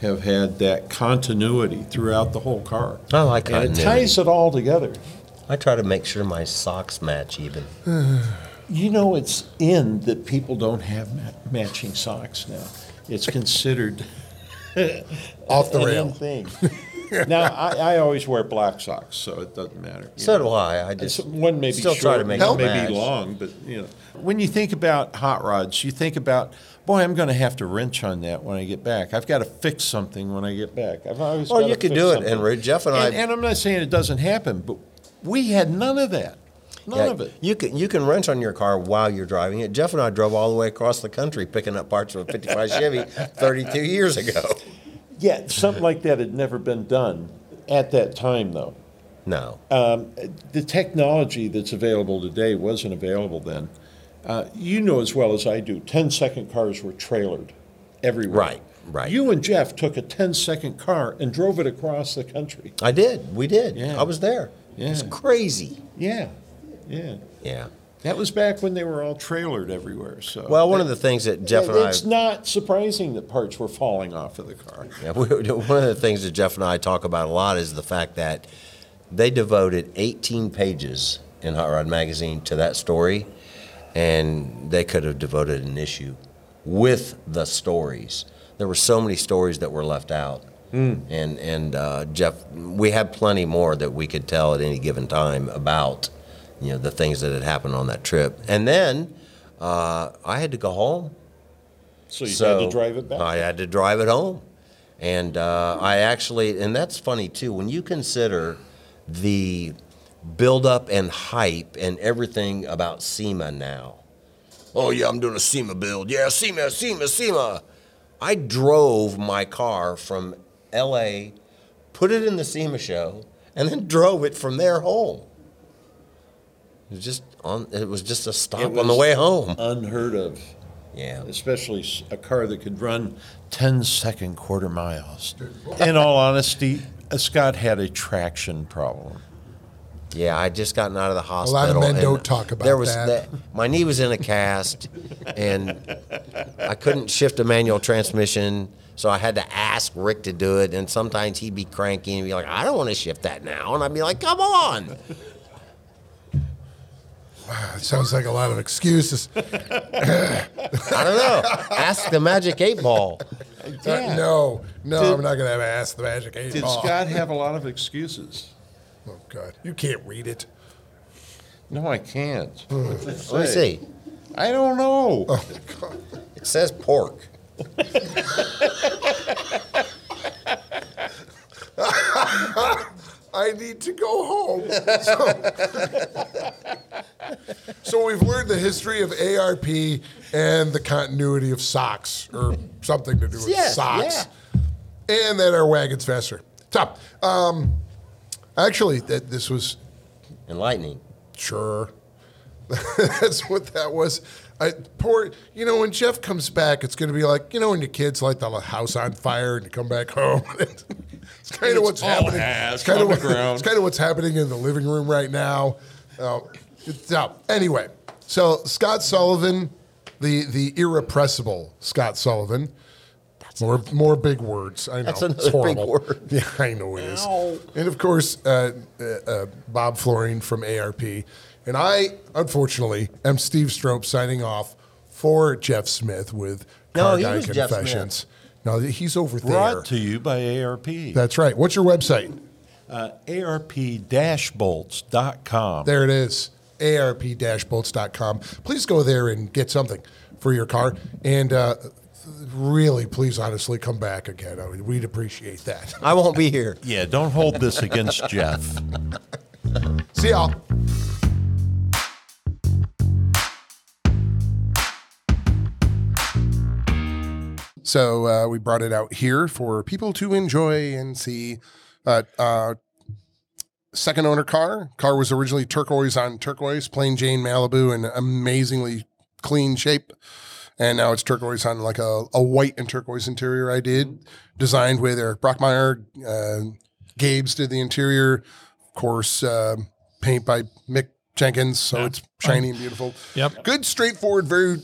have had that continuity throughout the whole car. I like and it continuity. ties it all together. I try to make sure my socks match even. You know, it's in that people don't have ma- matching socks now. It's considered Off the rail. in thing. now, I, I always wear black socks, so it doesn't matter. you So know. do I. I just one may be still short, try to make one it may match. be long, but you know, when you think about hot rods, you think about, boy, I'm going to have to wrench on that when I get back. I've got to fix something when I get back. I've always. Well, gotta you can fix do it, something. and Ray- Jeff and I- And, I'm not saying it doesn't happen, but we had none of that. None Yeah, of it. You can you can wrench on your car while you're driving it. Jeff and I drove all the way across the country picking up parts of a '55 Chevy 32 years ago. Yeah, something like that had never been done at that time, though. No. Um, the technology that's available today wasn't available then. Uh, you know as well as I do, 10 second cars were trailered everywhere. Right, right. You and Jeff took a 10 second car and drove it across the country. I did. We did. Yeah. I was there. Yeah. It was crazy. Yeah, yeah. Yeah. That was back when they were all trailered everywhere. So Well, one of the things that Jeff and I it's not surprising that parts were falling off of the car. Yeah, we, one of the things that Jeff and I talk about a lot is the fact that they devoted 18 pages in Hot Rod Magazine to that story, and they could have devoted an issue with the stories. There were so many stories that were left out. And and uh, Jeff, we had plenty more that we could tell at any given time about, you know, the things that had happened on that trip. And then uh, I had to go home. So you had to drive it back? I had to drive it home. And uh, I actually, and that's funny too, when you consider the buildup and hype and everything about SEMA now. Oh, yeah, I'm doing a SEMA build. Yeah, SEMA, SEMA, SEMA. I drove my car from LA, put it in the SEMA show, and then drove it from there home. It was just on. It was just a stop on the way home. Unheard of. Yeah. Especially a car that could run 10 second quarter miles. In all honesty, uh, Scott had a traction problem. Yeah, I just gotten out of the hospital. A lot hospital. of men don't talk about there was that. my knee was in a cast, and I couldn't shift a manual transmission, so I had to ask Rick to do it. And sometimes he'd be cranky and be like, "I don't want to shift that now," and I'd be like, "Come on." It sounds like a lot of excuses. I don't know. Ask the Magic Eight Ball. Uh, no, no, Did- I'm not going to ask the magic eight Did ball. Scott have a lot of excuses? Oh God, you can't read it. No, I can't. What's it Let me say? see. I don't know. It says pork. I need to go home. So, so we've learned the history of ARP and the continuity of socks, or something to do with Yes, socks, and that our wagon's faster. Top. Um, actually, that this was Enlightening. Sure. That's what that was. I poor, you know, when Jeff comes back, it's going to be like, you know, when your kids light the house on fire and you come back home. it's kind of what's all happening. has It's kind of on the what, it's kind of what's happening in the living room right now. Uh, it's up. Anyway, so Scott Sullivan, the the irrepressible Scott Sullivan. That's More, more big words. I know. That's it's another big horrible. word. Yeah, I know it is. And of course, uh, uh, uh, Bob Florine from ARP. And I, unfortunately, am Steve Strope signing off for Jeff Smith with No, Car he Guy was Jeff Confessions. No, he's over there. Brought to you by ARP. That's right. What's your website? Uh, ARP-bolts.com. There it is. ARP-bolts.com. Please go there and get something for your car. And uh, really, please, honestly, come back again. I mean, we'd appreciate that. I won't be here. Yeah, don't hold this against Jeff. See y'all. So uh, we brought it out here for people to enjoy and see. Uh, uh, second owner car. Car was originally turquoise on turquoise, plain Jane Malibu, in amazingly clean shape. And now it's turquoise on like a, a white and turquoise interior. I did designed with Eric Brockmeyer. Uh, Gabe's did the interior. Of course, uh, paint by Mick Jenkins, so it's shiny and beautiful. Yep. Good, straightforward, very,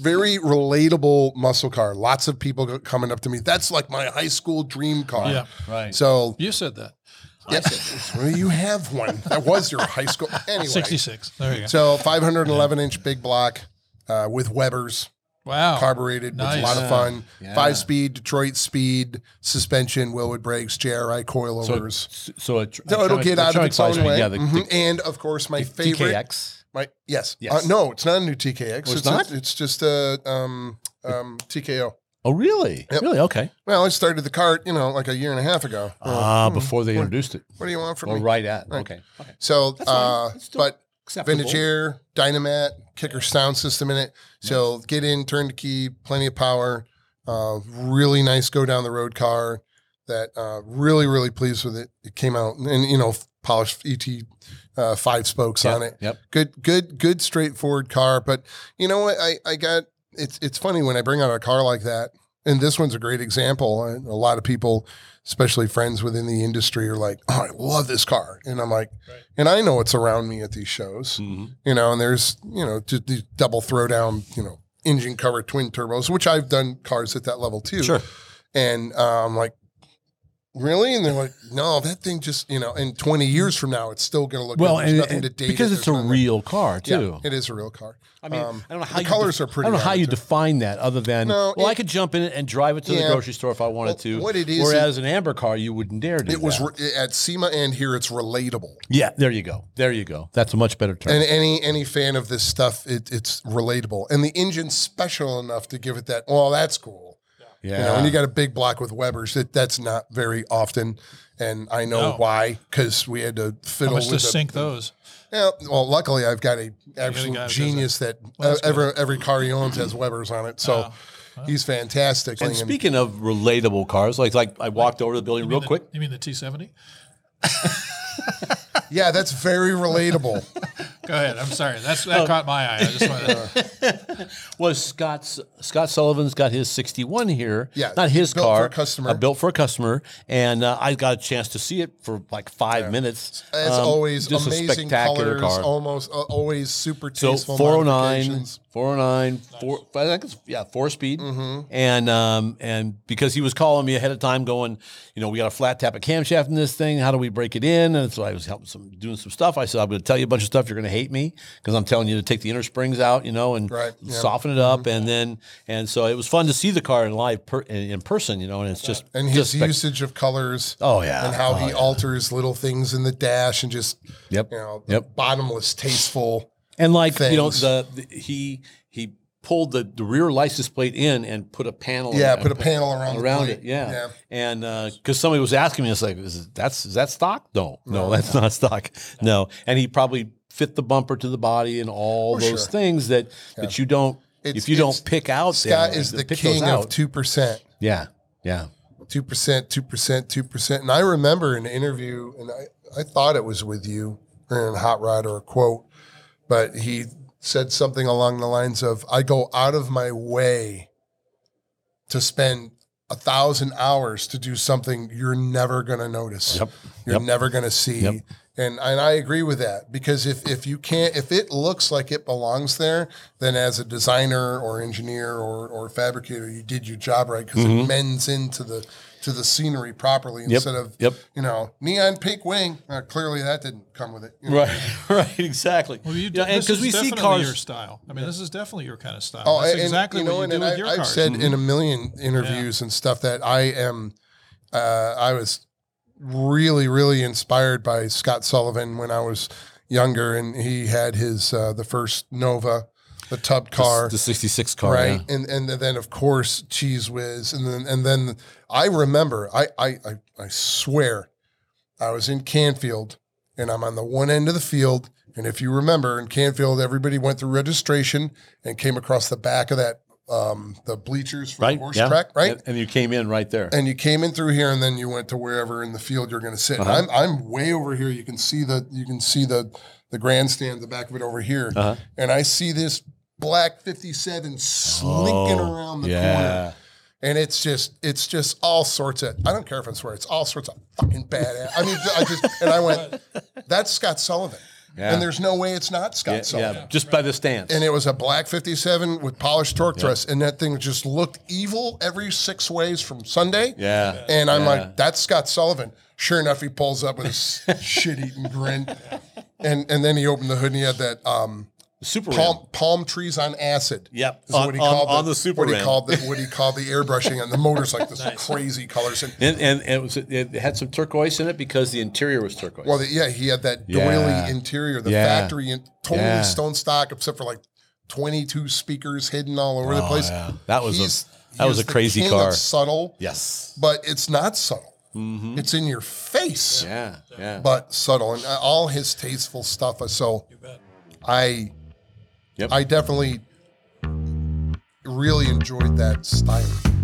very relatable muscle car. Lots of people coming up to me. That's like my high school dream car. Yeah. Right. So You said that. yeah, well, you have one. That was your high school. Anyway, 66. There you go. So 511 inch big block uh, with Weber's. Wow. Carbureted, which is a lot of fun. Yeah. Five speed Detroit speed suspension, Wilwood brakes, JRI coilovers. so, a tr- So it'll a get out of its own way. Yeah, the, Mhm. and of course, my the favorite. TKX. My yes. Yes. Uh, no, it's not a new TKX. Oh, it's it's not? A, it's just a um, um, TKO. Oh, really? Yep. Really? Okay. Well, I started the cart, you know, like a year and a half ago. Ah, Hmm, before they what- introduced it. What do you want from Or me? right at. Right. Okay. Okay. So, uh, but acceptable. vintage air, Dynamat, kicker sound system in it. So get in, turn the key, plenty of power. Uh, really nice go down the road car. That uh, really, really pleased with it. It came out and you know polished ET uh, five spokes Yep, on it. yep. Good, good, good, straightforward car. But you know what? I I got it's it's funny when I bring out a car like that. And this one's a great example. A lot of people, especially friends within the industry, are like, "Oh, I love this car," and I'm like, and I know what's around me at these shows, you know. And there's, you know, just these double throwdown, you know, engine cover twin turbos, which I've done cars at that level too. Sure. And uh, I'm like, really? And they're like, no, that thing just, you know, and 20 years from now, it's still going to look Well, good. There's and, nothing and to date because it. it's a There's nothing- real car Yeah, too. it is a real car. I mean, Um, I don't know how the you colors def- are pretty. I don't know how you too. define that, other than No, well, I could jump in it and drive it to the grocery store if I wanted Well, to. what it is- whereas an AMBR car, you wouldn't dare do It was that. re- at SEMA and here it's relatable. yeah, there you go. There you go. That's a much better term. And any any fan of this stuff, it, it's relatable. And the engine's special enough to give it that. Well, that's cool. You know, Yeah. when you got a big block with Weber's, that that's not very often. And I know No. why because we had to How fiddle much with to the- sync those? Yeah, well, luckily I've got a absolute guy genius that Well, uh, every every car he owns has Weber's on it, so he's fantastic. And speaking of relatable cars, like like I walked over to the building real the- quick. You mean the T70? yeah, that's very relatable. Go ahead. I'm sorry. That's that Oh. caught my eye. I just wanted. was Scott's Scott Sullivan's got his 61 here. Yeah, not his built for car, a customer. uh, built for a customer, and uh, I got a chance to see it for like five minutes. As Um, always, just a amazing spectacular colors, car. almost uh, always super So tasteful 409, modifications. 409, four, I think it's yeah, four speed, Mhm. and um, and because he was calling me ahead of time, going, you know, we got a flat tappet camshaft in this thing. How do we break it in? And so I was helping some doing some stuff. I said, I'm going to tell you a bunch of stuff. You're going to hate me because I'm telling you to take the inner springs out, you know, and Right, yeah. soften it up, mm-hmm. and then and so it was fun to see the car in live per, in, in person, you know, and it's just and just his spec- usage of colors. Oh, yeah. and how Oh, he yeah. alters little things in the dash and just Yep. you know Yep. bottomless, tasteful. And like you know, the, the he he pulled the, the rear license plate in and put a panel. Yeah, and put a panel around the around it. Yeah, Yeah. and uh, because somebody was asking me, it's like, is that's is that stock? No, no, No. that's not stock. No, and he probably fit the bumper to the body and all Oh, those sure. things that Yeah. that you don't It's- if you don't pick out. Scott them, is uh, the pick those king of two percent. Yeah, yeah. Two percent, two percent, two percent. And I remember an interview, and I, I thought it was with you or in Hot Rod or a quote, but he said something along the lines of, I go out of my way to spend a thousand hours to do something you're never gonna notice. Yep. You're Yep. never gonna see. Yep. And and I agree with that because if if you can't if it looks like it belongs there, then as a designer or engineer or or fabricator, you did your job right because Mhm. it mends into the to the scenery properly Yep. instead of Yep. you know neon pink wing. Uh, clearly that didn't come with it. you know? Right, right, exactly. Well, you, Yeah, and this because is we see cars. your style. I mean, this is definitely your kind of style. Oh, That's and, exactly you know, what you and, do and with I, your I've cars. said in a million interviews and stuff that I am, uh, I was really, really inspired by Scott Sullivan when I was younger, and he had his uh, the first Nova, the tub car, the 66 car, right? yeah. And and then of course Cheese Whiz, and then and then I remember, I I I, I swear, I was in Canfield, and I'm on the one end of the field. And if you remember, in Canfield, everybody went through registration and came across the back of that, um, the bleachers for right, the horse yeah. track, right? And, and you came in right there. And you came in through here, and then you went to wherever in the field you're going to sit. Uh-huh. I'm I'm way over here. You can see the you can see the the grandstand, the back of it over here, Uh-huh. and I see this black 57 slinking Oh, around the yeah. corner. And it's just, it's just all sorts of. I don't care if I swear. It's all sorts of fucking badass. I mean, I just, and I went, that's Scott Sullivan, Yeah. and there's no way it's not Scott Yeah, Sullivan. yeah, just by the stance. And it was a black 57 with polished torque Yeah. truss. And that thing just looked evil every six ways from Sunday. Yeah. And I'm like, that's Scott Sullivan. Sure enough, he pulls up with his shit eating grin. And and then he opened the hood and he had that um, Super palm, palm trees on acid. Yep. Is On- what he on- called on the Super what he called the what he called the airbrushing and the motor's like this crazy colors. And And, and, and it, was, it had some turquoise in it because the interior was turquoise. well, the, yeah, he had that Yeah. doily interior, the Yeah. factory, and totally Yeah. stone stock, except for like 22 speakers hidden all over the Oh, place. yeah. That was a- that was a crazy king car. Subtle, Yes. but it's not subtle. Mhm. It's in your face. Yeah, yeah. But subtle, and uh, all his tasteful stuff. is So, I, Yep. I definitely really enjoyed that style.